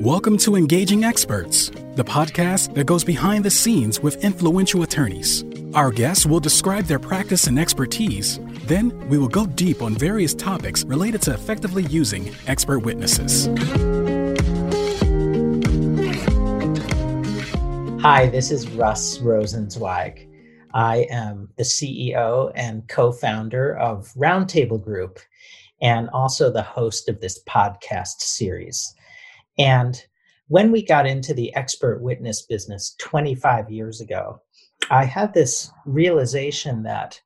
Welcome to Engaging Experts, the podcast that goes behind the scenes with influential attorneys. Our guests will describe their practice and expertise. Then we will go deep on various topics related to effectively using expert witnesses. Hi, this is Russ Rosenzweig. I am the CEO and co founder of Roundtable Group and also the host of this podcast series. And when we got into the expert witness business 25 years ago, I had this realization that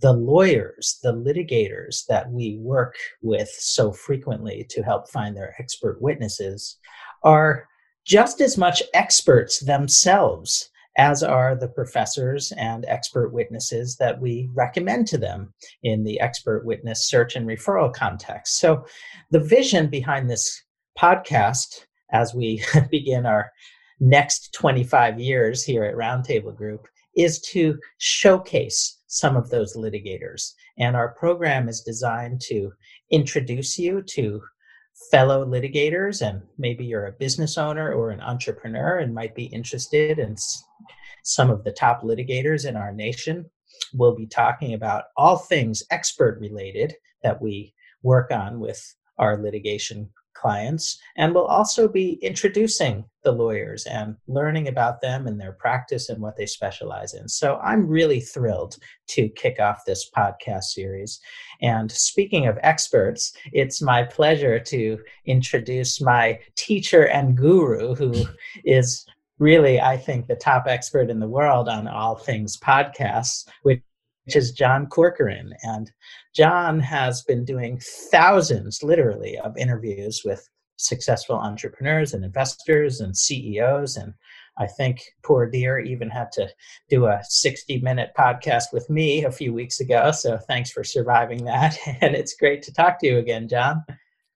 the lawyers, the litigators that we work with so frequently to help find their expert witnesses are just as much experts themselves as are the professors and expert witnesses that we recommend to them in the expert witness search and referral context. So, the vision behind this podcast as we begin our next 25 years here at Roundtable Group is to showcase some of those litigators. And our program is designed to introduce you to fellow litigators, and maybe you're a business owner or an entrepreneur and might be interested in some of the top litigators in our nation. We'll be talking about all things expert related that we work on with our litigation clients and we'll also be introducing the lawyers and learning about them and their practice and what they specialize in. So I'm really thrilled to kick off this podcast series. And speaking of experts, it's my pleasure to introduce my teacher and guru who is really, I think, the top expert in the world on all things podcasts, which which is John Corcoran. And John has been doing thousands, literally, of interviews with successful entrepreneurs and investors and CEOs. And I think poor dear even had to do a 60 minute podcast with me a few weeks ago. So thanks for surviving that. And it's great to talk to you again, John.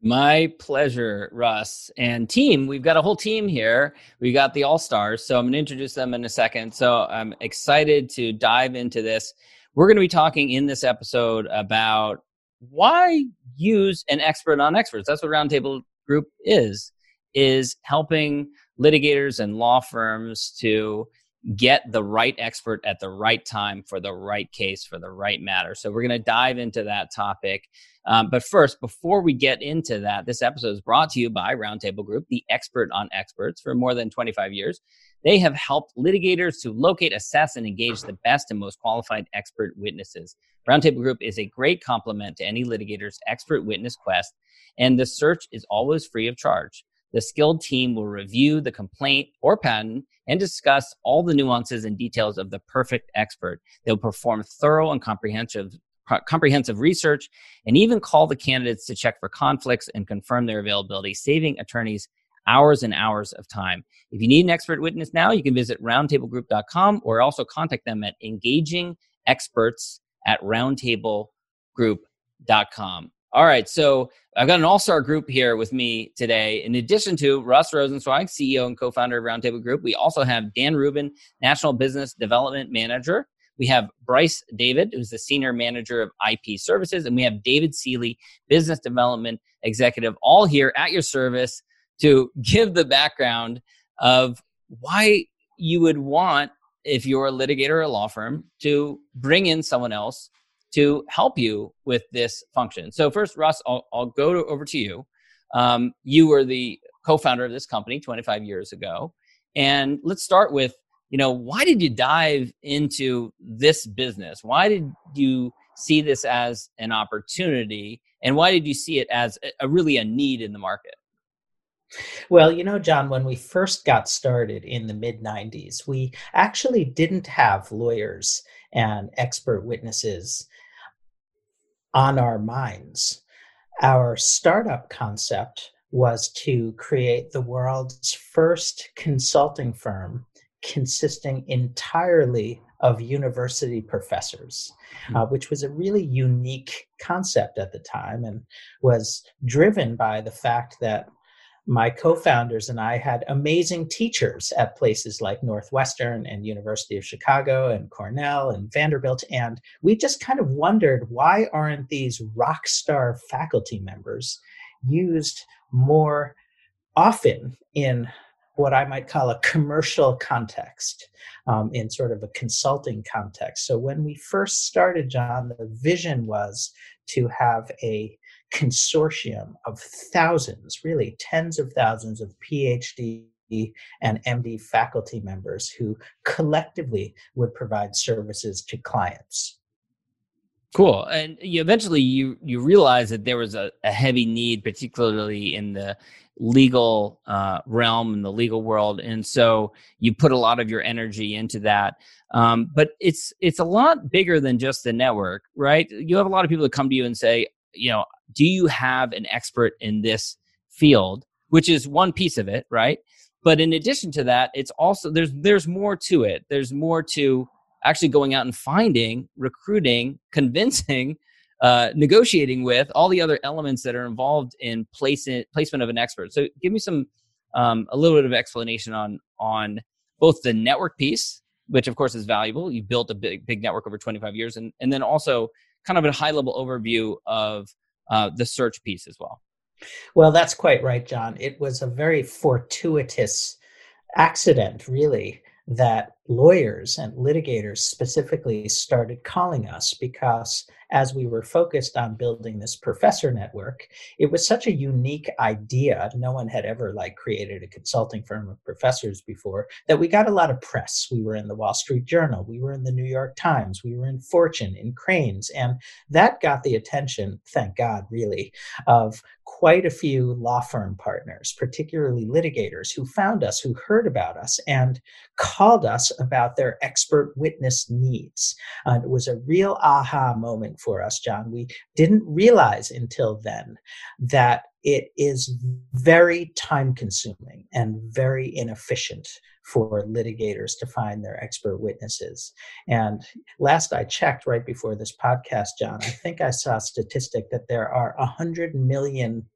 My pleasure, Russ. And team, we've got a whole team here. We got the All Stars. So I'm going to introduce them in a second. So I'm excited to dive into this. We're going to be talking in this episode about why use an expert on experts. That's what Roundtable Group is, is helping litigators and law firms to get the right expert at the right time for the right case for the right matter. So we're going to dive into that topic. Um, but first, before we get into that, this episode is brought to you by Roundtable Group, the expert on experts for more than 25 years. They have helped litigators to locate, assess, and engage the best and most qualified expert witnesses. Roundtable Group is a great complement to any litigator's expert witness quest, and the search is always free of charge. The skilled team will review the complaint or patent and discuss all the nuances and details of the perfect expert. They'll perform thorough and comprehensive comprehensive research and even call the candidates to check for conflicts and confirm their availability, saving attorneys hours and hours of time. If you need an expert witness now, you can visit roundtablegroup.com or also contact them at engaging experts at roundtablegroup.com. All right, so I've got an all-star group here with me today. In addition to Russ Rosenzweig, CEO and co-founder of Roundtable Group, we also have Dan Rubin, National Business Development Manager. We have Bryce David, who's the Senior Manager of IP Services, and we have David Seeley, Business Development Executive, all here at your service to give the background of why you would want, if you're a litigator or a law firm, to bring in someone else to help you with this function. So, first, Russ, I'll, I'll go to, over to you. Um, you were the co founder of this company 25 years ago. And let's start with you know why did you dive into this business why did you see this as an opportunity and why did you see it as a, a really a need in the market well, you know, John, when we first got started in the mid 90s, we actually didn't have lawyers and expert witnesses on our minds. Our startup concept was to create the world's first consulting firm consisting entirely of university professors, mm-hmm. uh, which was a really unique concept at the time and was driven by the fact that my co-founders and I had amazing teachers at places like Northwestern and University of Chicago and Cornell and Vanderbilt and we just kind of wondered why aren't these rock star faculty members used more often in what I might call a commercial context, um, in sort of a consulting context. So when we first started, John, the vision was to have a consortium of thousands, really tens of thousands of PhD and MD faculty members who collectively would provide services to clients. Cool. And you eventually you you realize that there was a, a heavy need, particularly in the legal uh, realm and the legal world, and so you put a lot of your energy into that. Um, but it's it's a lot bigger than just the network, right? You have a lot of people that come to you and say, you know, do you have an expert in this field? Which is one piece of it, right? But in addition to that, it's also there's there's more to it. There's more to actually going out and finding, recruiting, convincing, uh, negotiating with all the other elements that are involved in placement placement of an expert. So give me some um, a little bit of explanation on on both the network piece, which of course is valuable. You built a big big network over 25 years, and and then also kind of a high level overview of uh, the search piece as well. Well, that's quite right, John. It was a very fortuitous accident, really, that lawyers and litigators specifically started calling us because as we were focused on building this professor network it was such a unique idea. No one had ever like created a consulting firm of professors before that we got a lot of press. We were in the wall street journal. We were in the new york times. We were in fortune in Crain's. And that got the attention thank god really of quite a few law firm partners particularly litigators who found us who heard about us and called us about their expert witness needs. Uh, it was a real aha moment for us, John. We didn't realize until then that it is very time consuming and very inefficient for litigators to find their expert witnesses. And last I checked right before this podcast, John, I think I saw a statistic that there are 100 million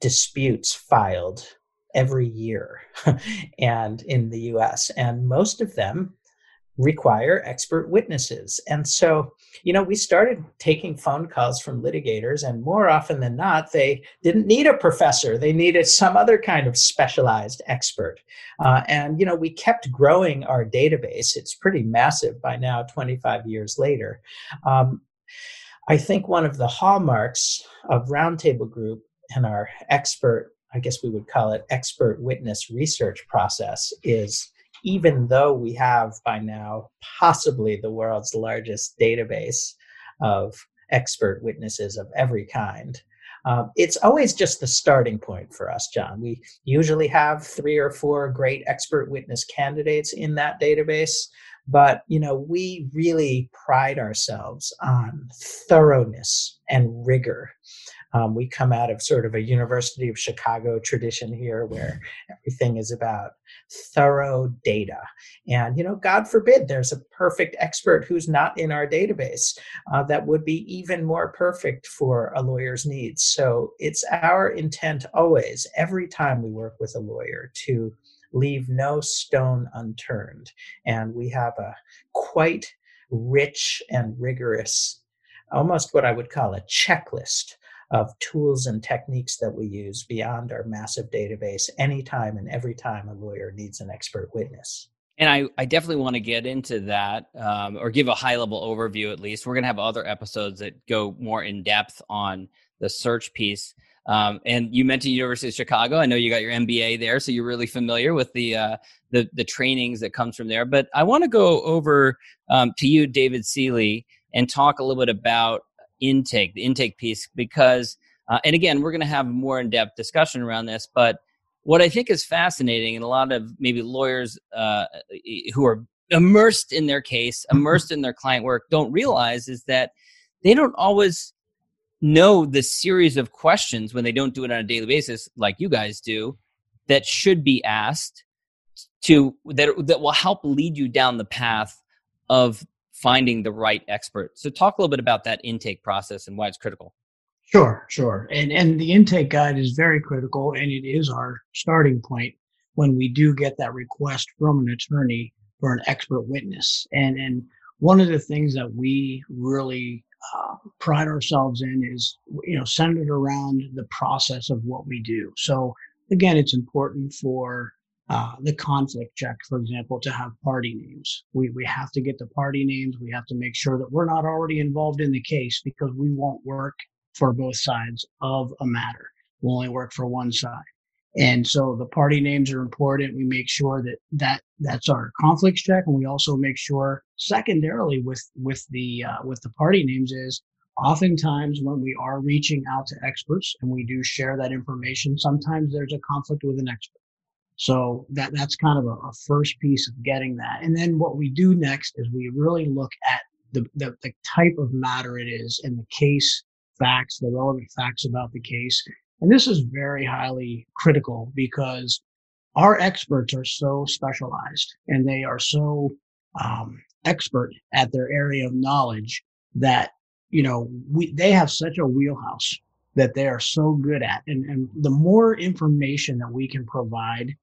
disputes filed every year and in the US and most of them require expert witnesses. And so, you know, we started taking phone calls from litigators, and more often than not, they didn't need a professor. They needed some other kind of specialized expert. Uh, and, you know, we kept growing our database. It's pretty massive by now, 25 years later. Um, I think one of the hallmarks of Roundtable Group and our expert I guess we would call it expert witness research process is even though we have by now possibly the world's largest database of expert witnesses of every kind, um, it's always just the starting point for us, John. We usually have three or four great expert witness candidates in that database, but you know we really pride ourselves on thoroughness and rigor um, we come out of sort of a University of Chicago tradition here where everything is about thorough data. And, you know, God forbid there's a perfect expert who's not in our database uh, that would be even more perfect for a lawyer's needs. So it's our intent always, every time we work with a lawyer, to leave no stone unturned. And we have a quite rich and rigorous, almost what I would call a checklist of tools and techniques that we use beyond our massive database anytime and every time a lawyer needs an expert witness. And I, I definitely want to get into that um, or give a high level overview at least. We're going to have other episodes that go more in depth on the search piece. Um, and you mentioned University of Chicago. I know you got your MBA there, so you're really familiar with the uh, the, the trainings that comes from there. But I want to go over um, to you, David Seeley, and talk a little bit about intake, the intake piece, because, uh, and again, we're going to have more in depth discussion around this, but what I think is fascinating, and a lot of maybe lawyers uh, who are immersed in their case, mm-hmm. immersed in their client work, don't realize is that they don't always know the series of questions when they don't do it on a daily basis, like you guys do, that should be asked to that that will help lead you down the path of finding the right expert. So talk a little bit about that intake process and why it's critical. Sure, sure. And and the intake guide is very critical and it is our starting point when we do get that request from an attorney for an expert witness. And and one of the things that we really uh, pride ourselves in is you know centered around the process of what we do. So again, it's important for uh, the conflict check, for example, to have party names. We, we have to get the party names. We have to make sure that we're not already involved in the case because we won't work for both sides of a matter. We'll only work for one side. And so the party names are important. We make sure that, that that's our conflicts check. And we also make sure secondarily with, with the, uh, with the party names is oftentimes when we are reaching out to experts and we do share that information, sometimes there's a conflict with an expert. So that that's kind of a, a, first piece of getting that. And then what we do next is we really look at the, the, the type of matter it is and the case facts, the relevant facts about the case. And this is very highly critical because our experts are so specialized and they are so um, expert at their area of knowledge that you know we they have such a wheelhouse that they are so good at and, and the more information that we can provide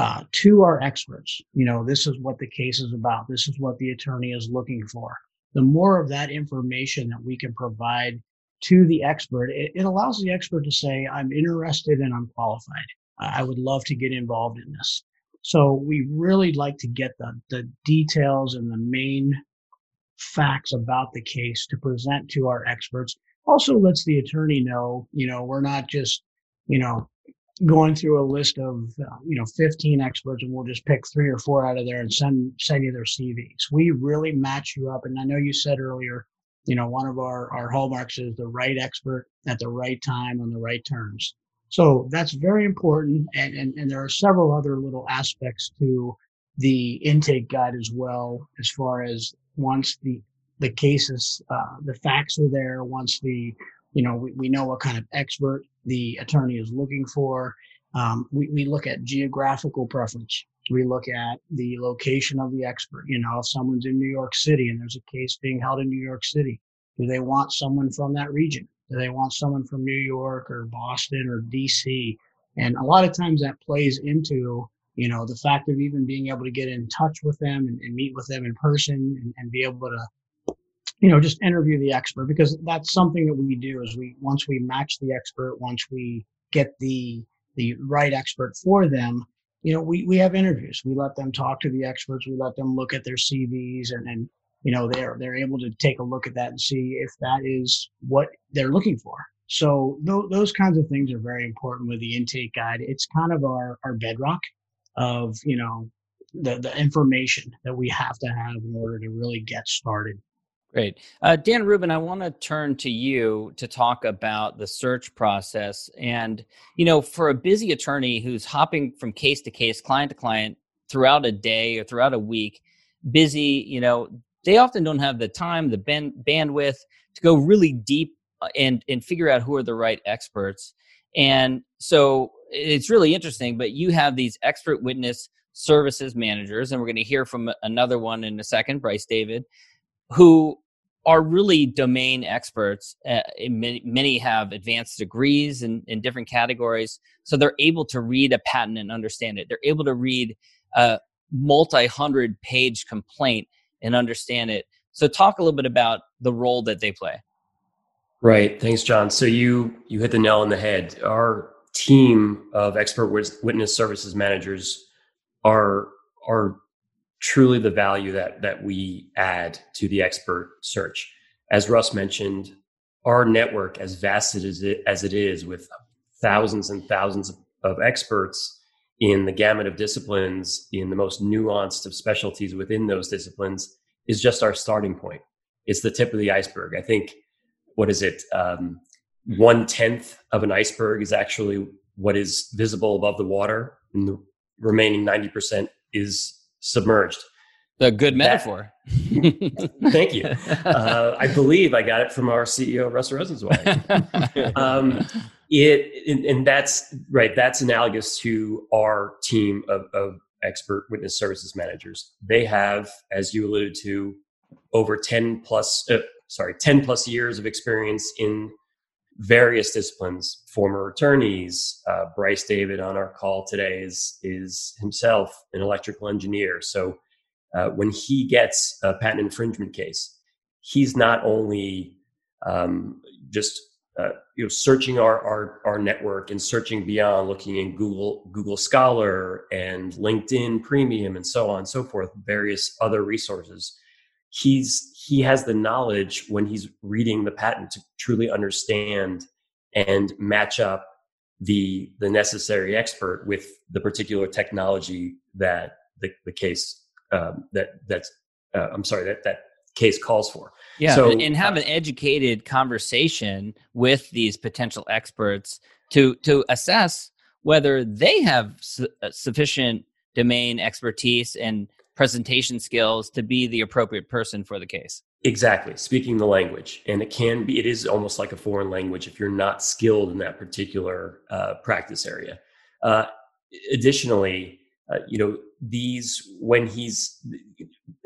uh, to our experts. You know, this is what the case is about. This is what the attorney is looking for. The more of that information that we can provide to the expert, it, it allows the expert to say, I'm interested and I'm qualified. I would love to get involved in this. So we really like to get the, the details and the main facts about the case to present to our experts. Also lets the attorney know, you know, we're not just, you know, going through a list of uh, you know 15 experts and we'll just pick three or four out of there and send send you their CVs. We really match you up and I know you said earlier, you know, one of our our hallmarks is the right expert at the right time on the right terms. So that's very important and and, and there are several other little aspects to the intake guide as well as far as once the the cases uh, the facts are there once the you know we, we know what kind of expert the attorney is looking for. Um, we, we look at geographical preference. We look at the location of the expert. You know, if someone's in New York City and there's a case being held in New York City, do they want someone from that region? Do they want someone from New York or Boston or DC? And a lot of times that plays into, you know, the fact of even being able to get in touch with them and, and meet with them in person and, and be able to you know, just interview the expert because that's something that we do is we, once we match the expert, once we get the, the right expert for them, you know, we, we have interviews. We let them talk to the experts. We let them look at their CVs and, and, you know, they're, they're able to take a look at that and see if that is what they're looking for. So th- those kinds of things are very important with the intake guide. It's kind of our, our bedrock of, you know, the, the information that we have to have in order to really get started. Great. Uh, Dan Rubin, I want to turn to you to talk about the search process. And, you know, for a busy attorney who's hopping from case to case, client to client throughout a day or throughout a week, busy, you know, they often don't have the time, the band, bandwidth to go really deep uh, and, and figure out who are the right experts. And so it's really interesting, but you have these expert witness services managers, and we're going to hear from another one in a second, Bryce David who are really domain experts. Uh, many, many, have advanced degrees in, in different categories. So they're able to read a patent and understand it. They're able to read a multi hundred page complaint and understand it. So talk a little bit about the role that they play. Right. Thanks, John. So you you hit the nail on the head. Our team of expert witness services managers are are truly the value that that we add to the expert search. As Russ mentioned, our network, as vast as it, as it is, with thousands and thousands of experts in the gamut of disciplines, in the most nuanced of specialties within those disciplines, is just our starting point. It's the tip of the iceberg. I think, what is it? Um, one tenth of an iceberg is actually what is visible above the water, and the remaining 90% is submerged. A good metaphor. That, thank you. Uh, I believe I got it from our CEO, Russ Rosenzweig. um, it and, and, that's right. That's analogous to our team of, of expert witness services managers. They have, as you alluded to, over ten plus. Uh, sorry, ten plus years of experience in various disciplines, former attorneys. Uh, Bryce David on our call today is is himself an electrical engineer. So uh, when he gets a patent infringement case, he's not only um, just uh, you know, searching our, our our network and searching beyond, looking in Google Google Scholar and LinkedIn Premium and so on and so forth, various other resources. He's he has the knowledge when he's reading the patent to truly understand and match up the the necessary expert with the particular technology that the, the case um, that that's uh, I'm sorry that that case calls for. Yeah, so, and, and have an educated conversation with these potential experts to to assess whether they have su- uh, sufficient domain expertise and presentation skills to be the appropriate person for the case. Exactly, speaking the language, and it can be. It is almost like a foreign language if you're not skilled in that particular uh, practice area. Uh, additionally, uh, you know these when he's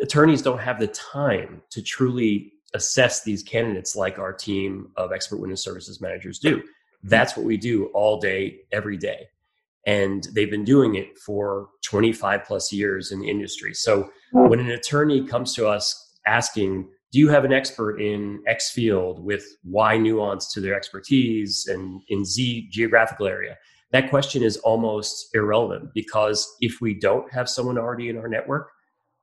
attorneys don't have the time to truly assess these candidates like our team of expert witness services managers do. That's what we do all day, every day and they've been doing it for 25 plus years in the industry. So when an attorney comes to us asking, do you have an expert in X field with Y nuance to their expertise and in Z geographical area? That question is almost irrelevant because if we don't have someone already in our network,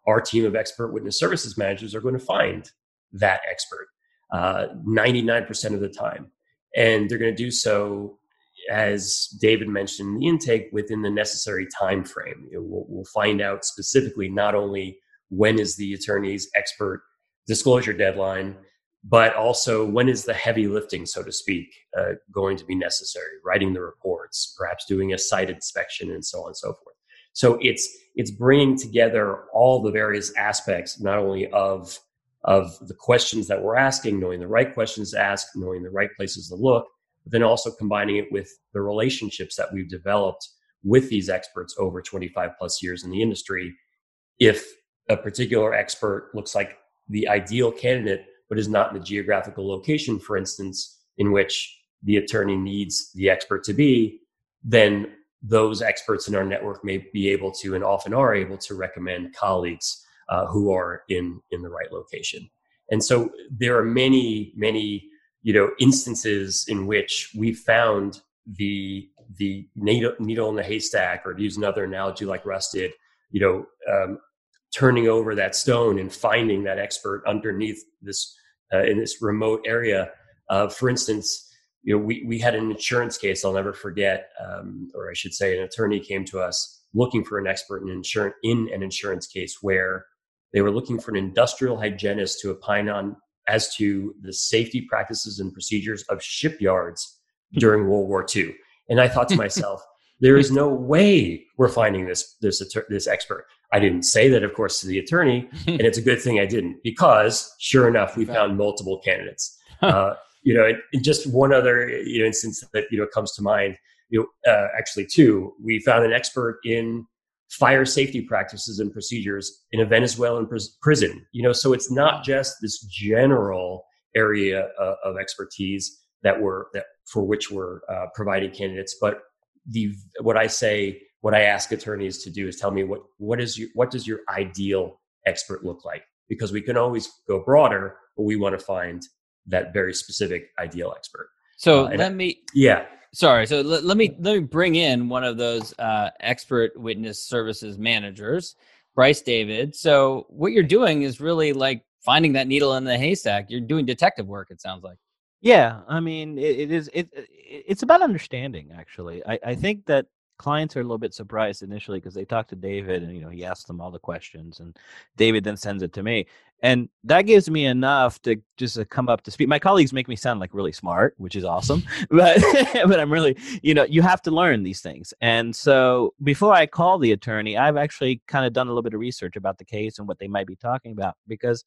our team of expert witness services managers are going to find that expert uh, 99% of the time. And they're going to do so as David mentioned, the intake within the necessary time frame. You know, we'll, we'll find out specifically not only when is the attorney's expert disclosure deadline, but also when is the heavy lifting, so to speak, uh, going to be necessary? Writing the reports, perhaps doing a site inspection, and so on and so forth. So it's it's bringing together all the various aspects, not only of of the questions that we're asking, knowing the right questions to ask, knowing the right places to look, then also combining it with the relationships that we've developed with these experts over 25 plus years in the industry. If a particular expert looks like the ideal candidate, but is not in the geographical location, for instance, in which the attorney needs the expert to be, then those experts in our network may be able to and often are able to recommend colleagues uh, who are in in the right location. And so there are many, many you know instances in which we found the the needle, needle in the haystack or to use another analogy like russ did you know um, turning over that stone and finding that expert underneath this uh, in this remote area. Uh, for instance you know we, we had an insurance case i'll never forget um, or i should say an attorney came to us looking for an expert in insurance in an insurance case where they were looking for an industrial hygienist to opine on as to the safety practices and procedures of shipyards during World War II. And I thought to myself, there is no way we're finding this this this expert. I didn't say that, of course, to the attorney, and it's a good thing I didn't because, sure enough, we found multiple candidates. Uh, you know, just one other you know instance that you know comes to mind. You know, uh, actually, two. We found an expert in fire safety practices and procedures in a Venezuelan pr- prison. You know, so it's not just this general area uh, of expertise that we're that for which we're uh, providing candidates, but the what I say, what I ask attorneys to do is tell me what what is your what does your ideal expert look like? Because we can always go broader, but we want to find that very specific ideal expert. So uh, let me yeah sorry so let, let, me let me bring in one of those uh, expert witness services managers bryce david. So what you're doing is really like finding that needle in the haystack. You're doing detective work it sounds like. Yeah i mean it, it is it, it's about understanding actually. I, I think that clients are a little bit surprised initially because they talk to David and you know he asks them all the questions and David then sends it to me and that gives me enough to just to come up to speed. My colleagues make me sound like really smart, which is awesome, but but I'm really you know you have to learn these things. And so before I call the attorney, I've actually kind of done a little bit of research about the case and what they might be talking about because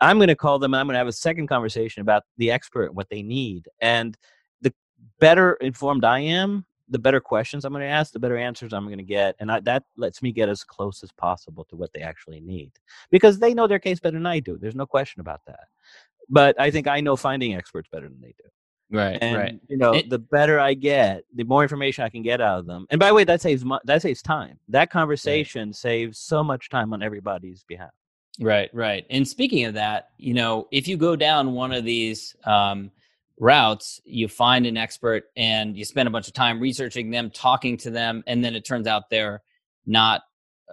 I'm going to call them and I'm going to have a second conversation about the expert and what they need and the better informed I am, the better questions I'm going to ask, the better answers I'm going to get, and I, that lets me get as close as possible to what they actually need because they know their case better than I do. There's no question about that. But I think I know finding experts better than they do. Right, and, right. You know, it, the better I get, the more information I can get out of them. And by the way, that saves that saves time. That conversation right. saves so much time on everybody's behalf. Right, right. And speaking of that, you know, if you go down one of these um, routes you find an expert and you spend a bunch of time researching them talking to them and then it turns out they're not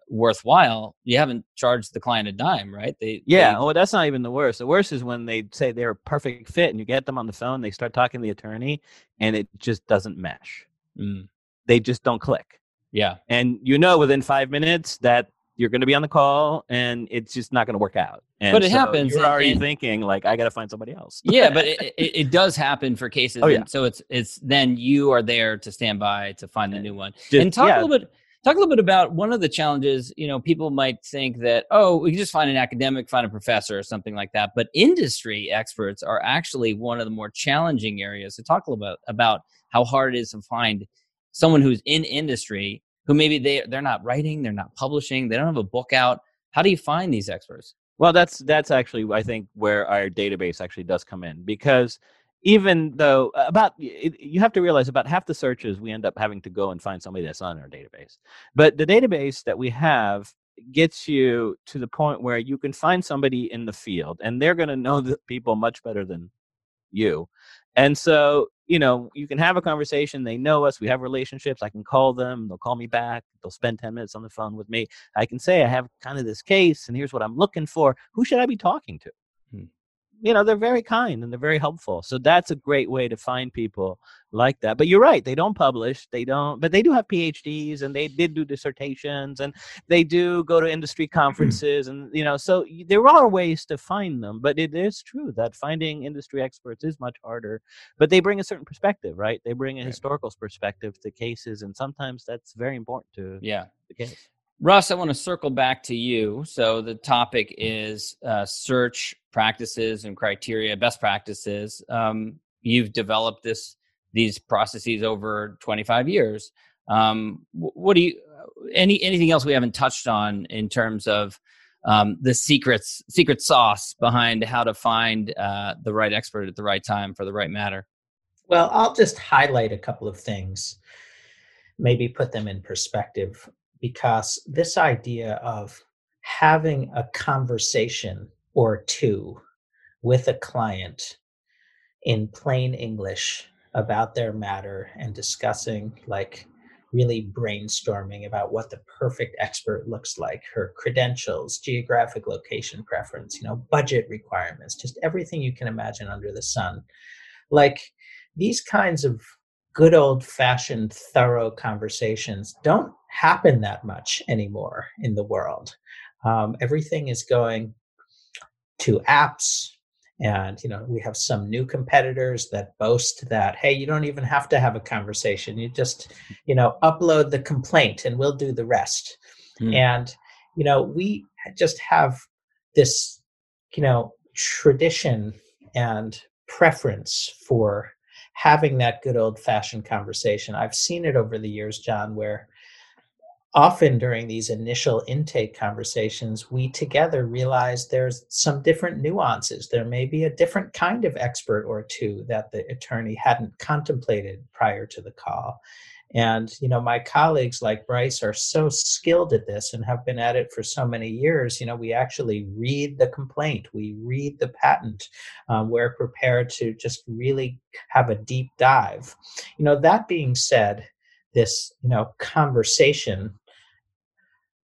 worthwhile you haven't charged the client a dime right? They yeah they, well that's not even the worst. The worst is when they say they're a perfect fit and you get them on the phone they start talking to the attorney and it just doesn't mesh. Mm, they just don't click. Yeah. And you know within five minutes that you're going to be on the call and it's just not going to work out. And But it so happens, you're already and- thinking like i got to find somebody else. Yeah but it, it, it does happen for cases Oh, yeah. and so it's it's then you are there to stand by to find the new one. Just- and talk yeah, a little bit talk a little bit about one of the challenges you know people might think that oh we can just find an academic find a professor or something like that but industry experts are actually one of the more challenging areas to talk a little bit about how hard it is to find someone who's in industry who maybe they they're not writing they're not publishing they don't have a book out. How do you find these experts? Well, that's that's actually I think where our database actually does come in because even though uh, about you have to realize about half the searches we end up having to go and find somebody that's on our database, but the database that we have gets you to the point where you can find somebody in the field and they're going to know the people much better than you. And so, you know, you can have a conversation. They know us. We have relationships. I can call them. They'll call me back. They'll spend 10 minutes on the phone with me. I can say, I have kind of this case and here's what I'm looking for. Who should I be talking to? You know, they're very kind and they're very helpful. So that's a great way to find people like that. But you're right. They don't publish. They don't, but they do have PhDs and they did do dissertations and they do go to industry conferences. and, you know, so there are ways to find them. But it is true that finding industry experts is much harder but they bring a certain perspective, right? They bring a Right. historical perspective to cases, and sometimes that's very important to yeah the case. Russ, I want to circle back to you. So the topic is uh, search practices and criteria, best practices. Um, you've developed this these processes over 25 years. Um, what do you? Any anything else we haven't touched on in terms of um, the secrets, secret sauce behind how to find uh, the right expert at the right time for the right matter? Well, I'll just highlight a couple of things, maybe put them in perspective, because this idea of having a conversation or two with a client in plain English about their matter and discussing, like, really brainstorming about what the perfect expert looks like her credentials geographic location preference you know budget requirements just everything you can imagine under the sun. Like these kinds of good old fashioned thorough conversations don't happen that much anymore in the world. Um, everything is going to apps and you know we have some new competitors that boast that hey you don't even have to have a conversation. You just you know upload the complaint and we'll do the rest. Hmm. and you know we just have this you know tradition and preference for having that good old fashioned conversation. I've seen it over the years john where often during these initial intake conversations, we together realize there's some different nuances. There may be a different kind of expert or two that the attorney hadn't contemplated prior to the call. And, you know, my colleagues like Bryce are so skilled at this and have been at it for so many years. You know, we actually read the complaint, we read the patent, um, we're prepared to just really have a deep dive. You know, that being said, this, you know, conversation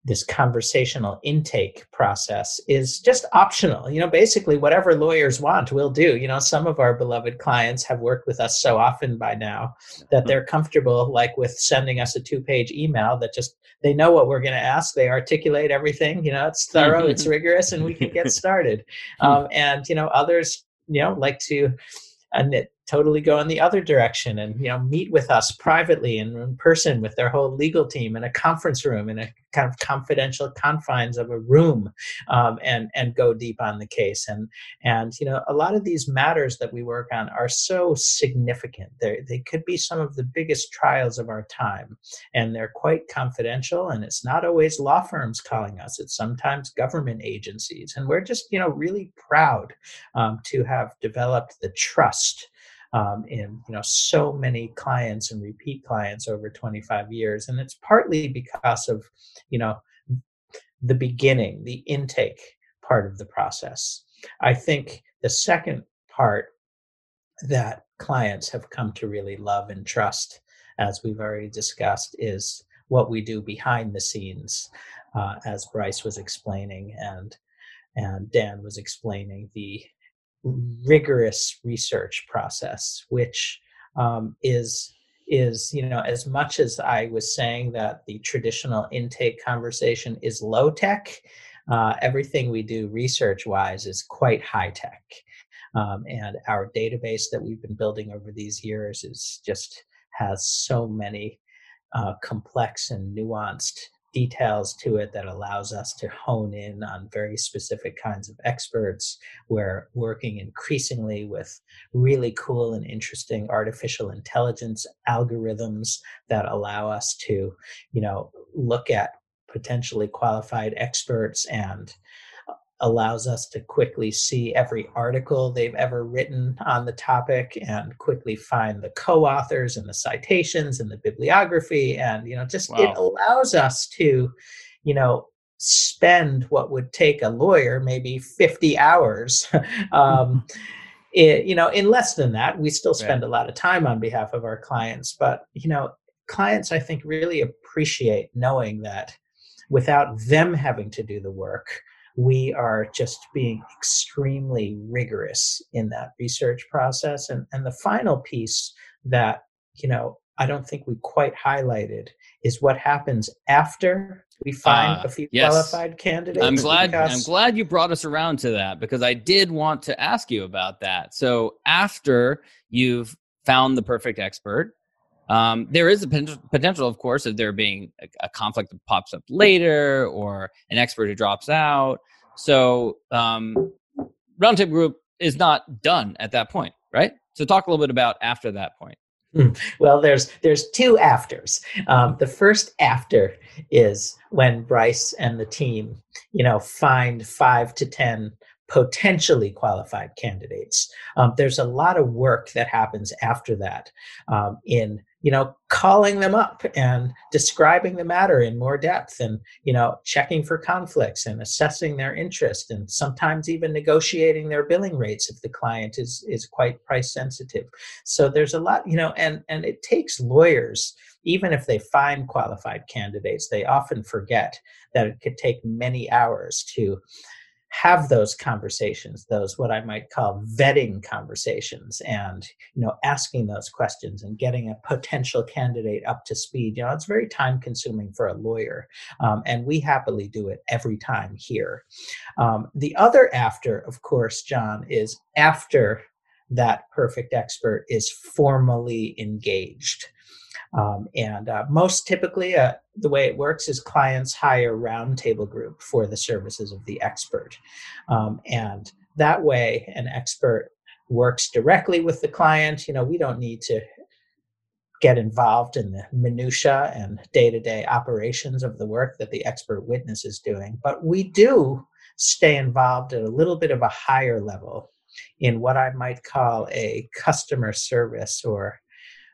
this conversational intake process is just optional. You know, basically whatever lawyers want, we'll do. You know, some of our beloved clients have worked with us so often by now that they're comfortable like with sending us a two-page email that just they know what we're going to ask, they articulate everything, you know, it's thorough, mm-hmm, it's mm-hmm. rigorous and we can get started. Hmm. Um, and you know, others, you know, like to uh, and it totally go in the other direction and you know meet with us privately and in person with their whole legal team in a conference room in a kind of confidential confines of a room um, and and go deep on the case. And and you know a lot of these matters that we work on are so significant. They they could be some of the biggest trials of our time and they're quite confidential and it's not always law firms calling us. It's sometimes government agencies and we're just you know really proud um, to have developed the trust um, in you know so many clients and repeat clients over 25 years. And it's partly because of you know the beginning the intake part of the process. I think the second part that clients have come to really love and trust, as we've already discussed, is what we do behind the scenes, uh, as Bryce was explaining and and Dan was explaining the rigorous research process, which um, is is you know as much as I was saying that the traditional intake conversation is low tech, uh, everything we do research wise is quite high tech. Um, and our database that we've been building over these years is just has so many uh, complex and nuanced details to it that allows us to hone in on very specific kinds of experts. We're working increasingly with really cool and interesting artificial intelligence algorithms that allow us to, you know, look at potentially qualified experts and allows us to quickly see every article they've ever written on the topic and quickly find the co-authors and the citations and the bibliography. And you know just wow. it allows us to you know spend what would take a lawyer maybe 50 hours um, it, you know in less than that. We still spend a lot of time on behalf of our clients. But you know clients i think really appreciate knowing that without them having to do the work we are just being extremely rigorous in that research process. And, and the final piece that, you know, I don't think we quite highlighted is what happens after we find uh, a few yes. qualified candidates. I'm glad. I'm glad you brought us around to that because I did want to ask you about that. So after you've found the perfect expert, um, there is a potential, of course, of there being a, a, conflict that pops up later or an expert who drops out. So, um, Roundtable Group is not done at that point, right? So, talk a little bit about after that point. Hmm. Well, there's there's two afters. Um, the first after is when Bryce and the team, you know, find five to ten potentially qualified candidates. Um, there's a lot of work that happens after that um, in you know calling them up and describing the matter in more depth and you know checking for conflicts and assessing their interest and sometimes even negotiating their billing rates if the client is is quite price sensitive so there's a lot you know and and it takes lawyers even if they find qualified candidates they often forget that it could take many hours to have those conversations those what i might call vetting conversations and you know asking those questions and getting a potential candidate up to speed. You know it's very time consuming for a lawyer um, and we happily do it every time here. Um, the other after of course john is after that perfect expert is formally engaged um, and uh, most typically, uh, the way it works is clients hire roundtable group for the services of the expert. Um, and that way, an expert works directly with the client. You know, we don't need to get involved in the minutia and day-to-day operations of the work that the expert witness is doing but we do stay involved at a little bit of a higher level in what i might call a customer service or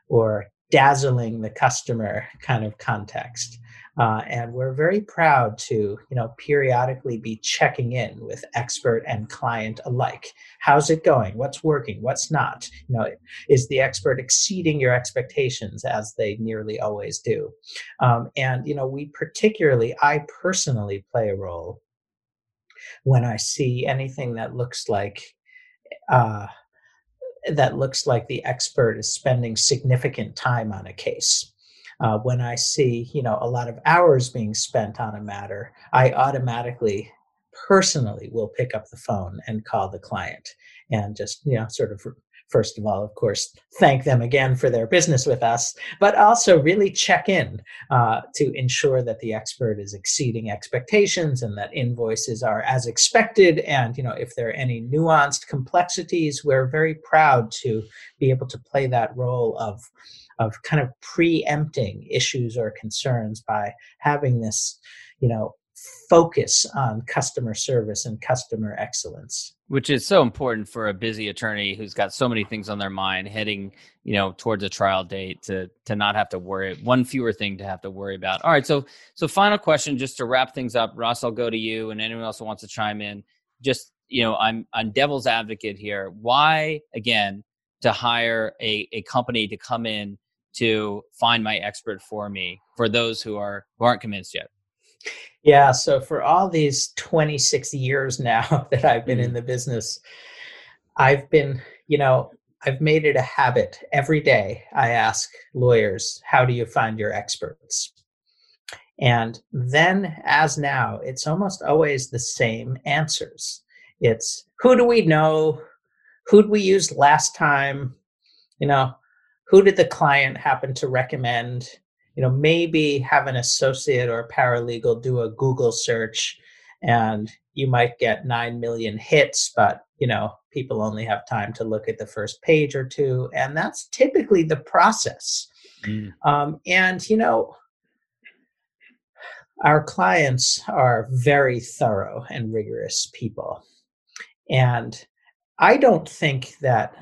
or dazzling the customer kind of context. Uh, and we're very proud to, you know, periodically be checking in with expert and client alike. How's it going? What's working? What's not? You know, is the expert exceeding your expectations as they nearly always do? Um, and you know, we particularly, I personally play a role when I see anything that looks like. Uh, that looks like the expert is spending significant time on a case. Uh, when I see, you know, a lot of hours being spent on a matter, I automatically, personally, will pick up the phone and call the client and just, you know, sort of first of all, of course, thank them again for their business with us, but also really check in uh, to ensure that the expert is exceeding expectations and that invoices are as expected. And you know, if there are any nuanced complexities, we're very proud to be able to play that role of of kind of preempting issues or concerns by having this, you know, focus on customer service and customer excellence. Which is so important for a busy attorney who's got so many things on their mind heading you know towards a trial date to to not have to worry one fewer thing to have to worry about. All right so so final question just to wrap things up. Russ i'll go to you and anyone else who wants to chime in. Just you know i'm i'm devil's advocate here. Why again to hire a, a company to come in to find my expert for me for those who are who aren't convinced yet yeah so for all these 26 years now that i've been mm-hmm. in the business i've been you know i've made it a habit every day i ask lawyers how do you find your experts? And then as now it's almost always the same answers. It's who do we know? Who'd we use last time? You know who did the client happen to recommend you know maybe have an associate or a paralegal do a google search and you might get 9 million hits but you know people only have time to look at the first page or two. And that's typically the process. Mm. um, and you know our clients are very thorough and rigorous people. And i don't think that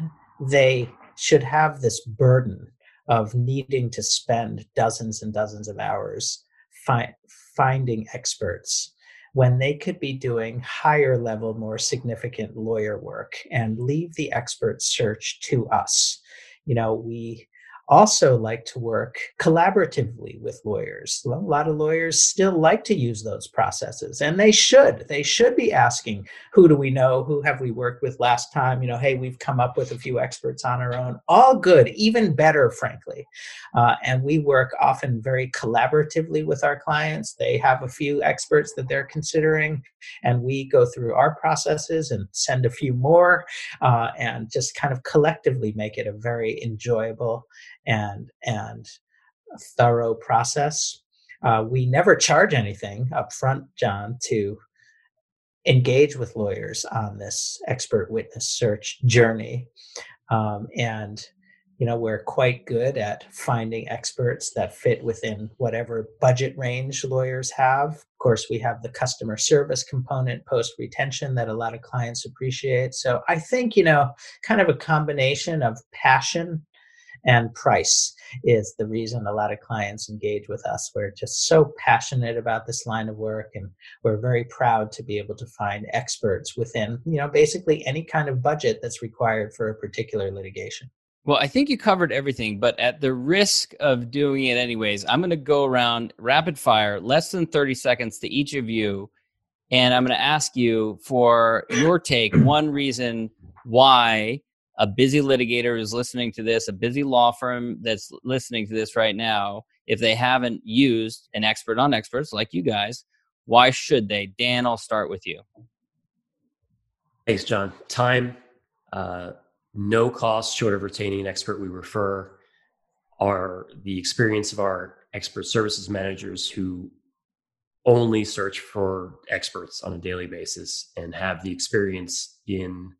they should have this burden of needing to spend dozens and dozens of hours fi- finding experts when they could be doing higher level, more significant lawyer work and leave the expert search to us. You know, we also like to work collaboratively with lawyers. A lot of lawyers still like to use those processes, and they should. They should be asking, who do we know? Who have we worked with last time? You know, hey, we've come up with a few experts on our own. All good, even better, frankly. Uh, and we work often very collaboratively with our clients. They have a few experts that they're considering, and we go through our processes and send a few more, uh, and just kind of collectively make it a very enjoyable and and thorough process. Uh, we never charge anything up front, John, to engage with lawyers on this expert witness search journey. Um, and you know we're quite good at finding experts that fit within whatever budget range lawyers have of course we have the customer service component post retention that a lot of clients appreciate so i think you know kind of a combination of passion and price is the reason a lot of clients engage with us. We're just so passionate about this line of work and we're very proud to be able to find experts within, you know, basically any kind of budget that's required for a particular litigation. Well, I think you covered everything, but at the risk of doing it anyways, I'm going to go around rapid fire, less than 30 seconds to each of you. And I'm going to ask you for your take, one reason why a busy litigator who's listening to this, a busy law firm that's listening to this right now, if they haven't used an expert on experts like you guys, why should they? Dan, I'll start with you. Thanks, John. Time, uh, no cost short of retaining an expert we refer, are the experience of our expert services managers who only search for experts on a daily basis and have the experience in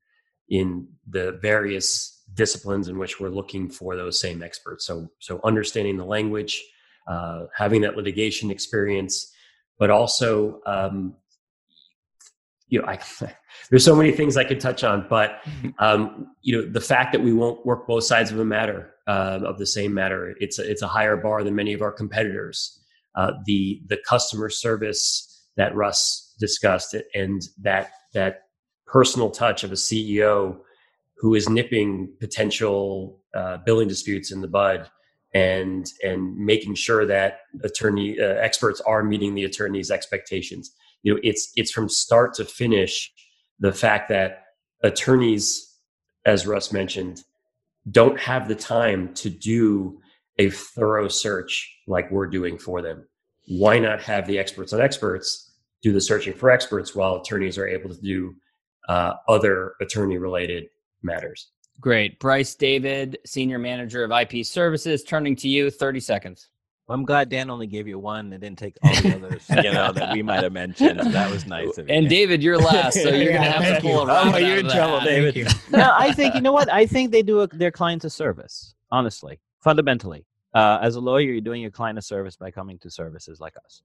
in the various disciplines in which we're looking for those same experts. So, so understanding the language, uh, having that litigation experience, but also, um, you know, I, there's so many things I could touch on, but um, you know, the fact that we won't work both sides of a matter uh, of the same matter, it's a, it's a higher bar than many of our competitors. Uh, the the customer service that Russ discussed, and that that personal touch of a CEO who is nipping potential uh, billing disputes in the bud and and making sure that attorney uh, experts are meeting the attorney's expectations. You know, it's it's from start to finish the fact that attorneys, as Russ mentioned, don't have the time to do a thorough search like we're doing for them. Why not have the experts on experts do the searching for experts while attorneys are able to do uh, other attorney related matters. Great. Bryce David, Senior Manager of IP Services, turning to you, 30 seconds. Well, I'm glad Dan only gave you one and didn't take all the others, you know, that we might have mentioned. That was nice of you. And David, you're last, so you're yeah, going to have to pull a Oh, you're in trouble, David. no, I think, you know what? I think they do a, their clients a service, honestly, fundamentally. Uh, as a lawyer, you're doing your client a service by coming to services like us.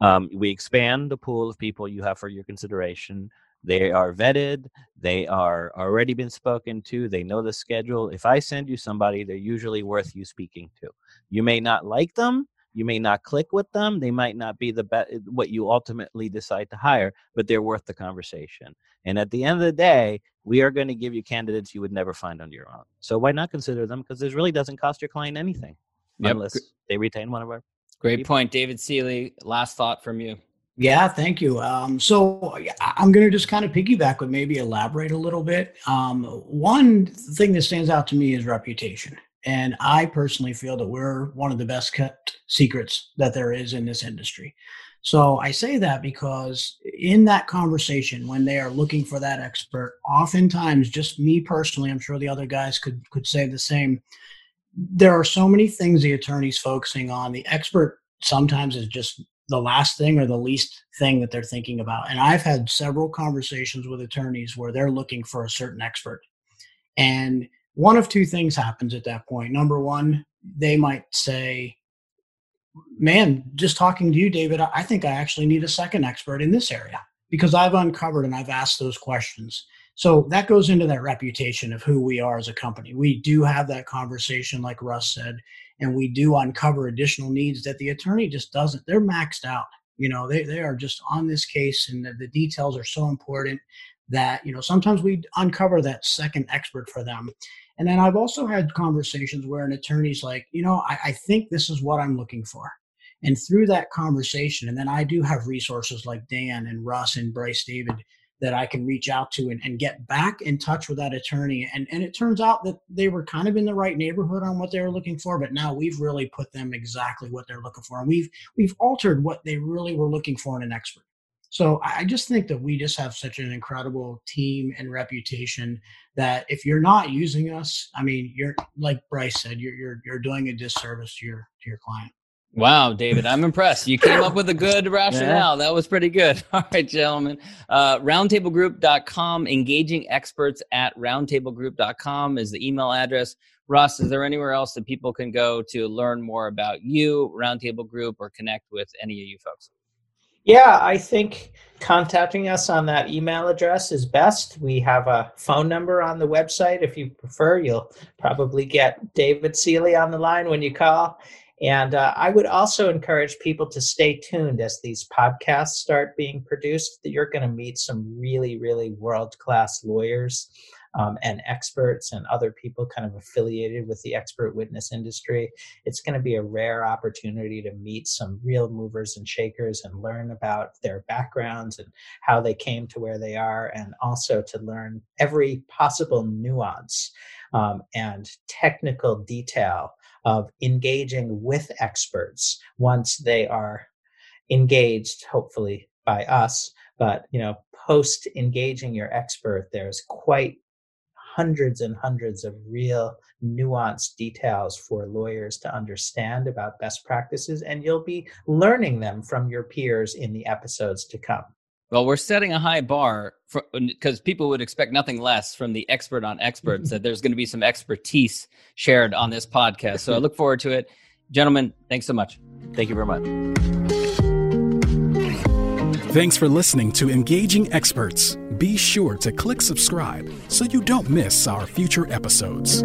Um, we expand the pool of people you have for your consideration. They are vetted. They are already been spoken to. They know the schedule. If I send you somebody, they're usually worth you speaking to. You may not like them. you may not click with them they might not be the best eh, what you ultimately decide to hire but they're worth the conversation and at the end of the day we are going to give you candidates you would never find on your own so why not consider them because this really doesn't cost your client anything yep. unless they retain one of our great people. point david seeley last thought from you yeah, thank you. Um, so I'm going to just kind of piggyback with maybe elaborate a little bit. Um, one thing that stands out to me is reputation. And I personally feel that we're one of the best kept secrets that there is in this industry. So I say that because in that conversation, when they are looking for that expert, oftentimes, just me personally, I'm sure the other guys could could say the same. There are so many things the attorney's focusing on. The expert sometimes is just the last thing or the least thing that they're thinking about. And I've had several conversations with attorneys where they're looking for a certain expert. And one of two things happens at that point. Number one, they might say, Man, just talking to you, David, I think I actually need a second expert in this area because I've uncovered and I've asked those questions. So that goes into that reputation of who we are as a company. We do have that conversation, like Russ said, and we do uncover additional needs that the attorney just doesn't. They're maxed out. You know, they, they are just on this case, and the, the details are so important that, you know, sometimes we uncover that second expert for them. And then I've also had conversations where an attorney's like, you know, I, I think this is what I'm looking for. And through that conversation, and then I do have resources like Dan and Russ and Bryce David that I can reach out to and, and get back in touch with that attorney. And, and it turns out that they were kind of in the right neighborhood on what they were looking for, but now we've really put them exactly what they're looking for. And we've we've altered what they really were looking for in an expert. So I just think that we just have such an incredible team and reputation that if you're not using us, I mean, you're like Bryce said, you're you're you're doing a disservice to your to your client. Wow, David, I'm impressed. You came up with a good rationale. Yeah. That was pretty good. All right, gentlemen. Uh, roundtablegroup.com, engaging experts at roundtablegroup.com is the email address. Russ, is there anywhere else that people can go to learn more about you, Roundtable Group, or connect with any of you folks? Yeah, I think contacting us on that email address is best. We have a phone number on the website. If you prefer, you'll probably get David Seeley on the line when you call. And uh, I would also encourage people to stay tuned as these podcasts start being produced. That You're going to meet some really, really world class lawyers um, and experts and other people kind of affiliated with the expert witness industry. It's going to be a rare opportunity to meet some real movers and shakers and learn about their backgrounds and how they came to where they are, and also to learn every possible nuance um, and technical detail of engaging with experts once they are engaged, hopefully by us. But you know, post engaging your expert, there's quite hundreds and hundreds of real nuanced details for lawyers to understand about best practices, and you'll be learning them from your peers in the episodes to come. Well, we're setting a high bar because uh, people would expect nothing less from the expert on experts that there's going to be some expertise shared on this podcast. So I look forward to it. Gentlemen, thanks so much. Thank you very much. Thanks for listening to Engaging Experts be sure to click subscribe so you don't miss our future episodes.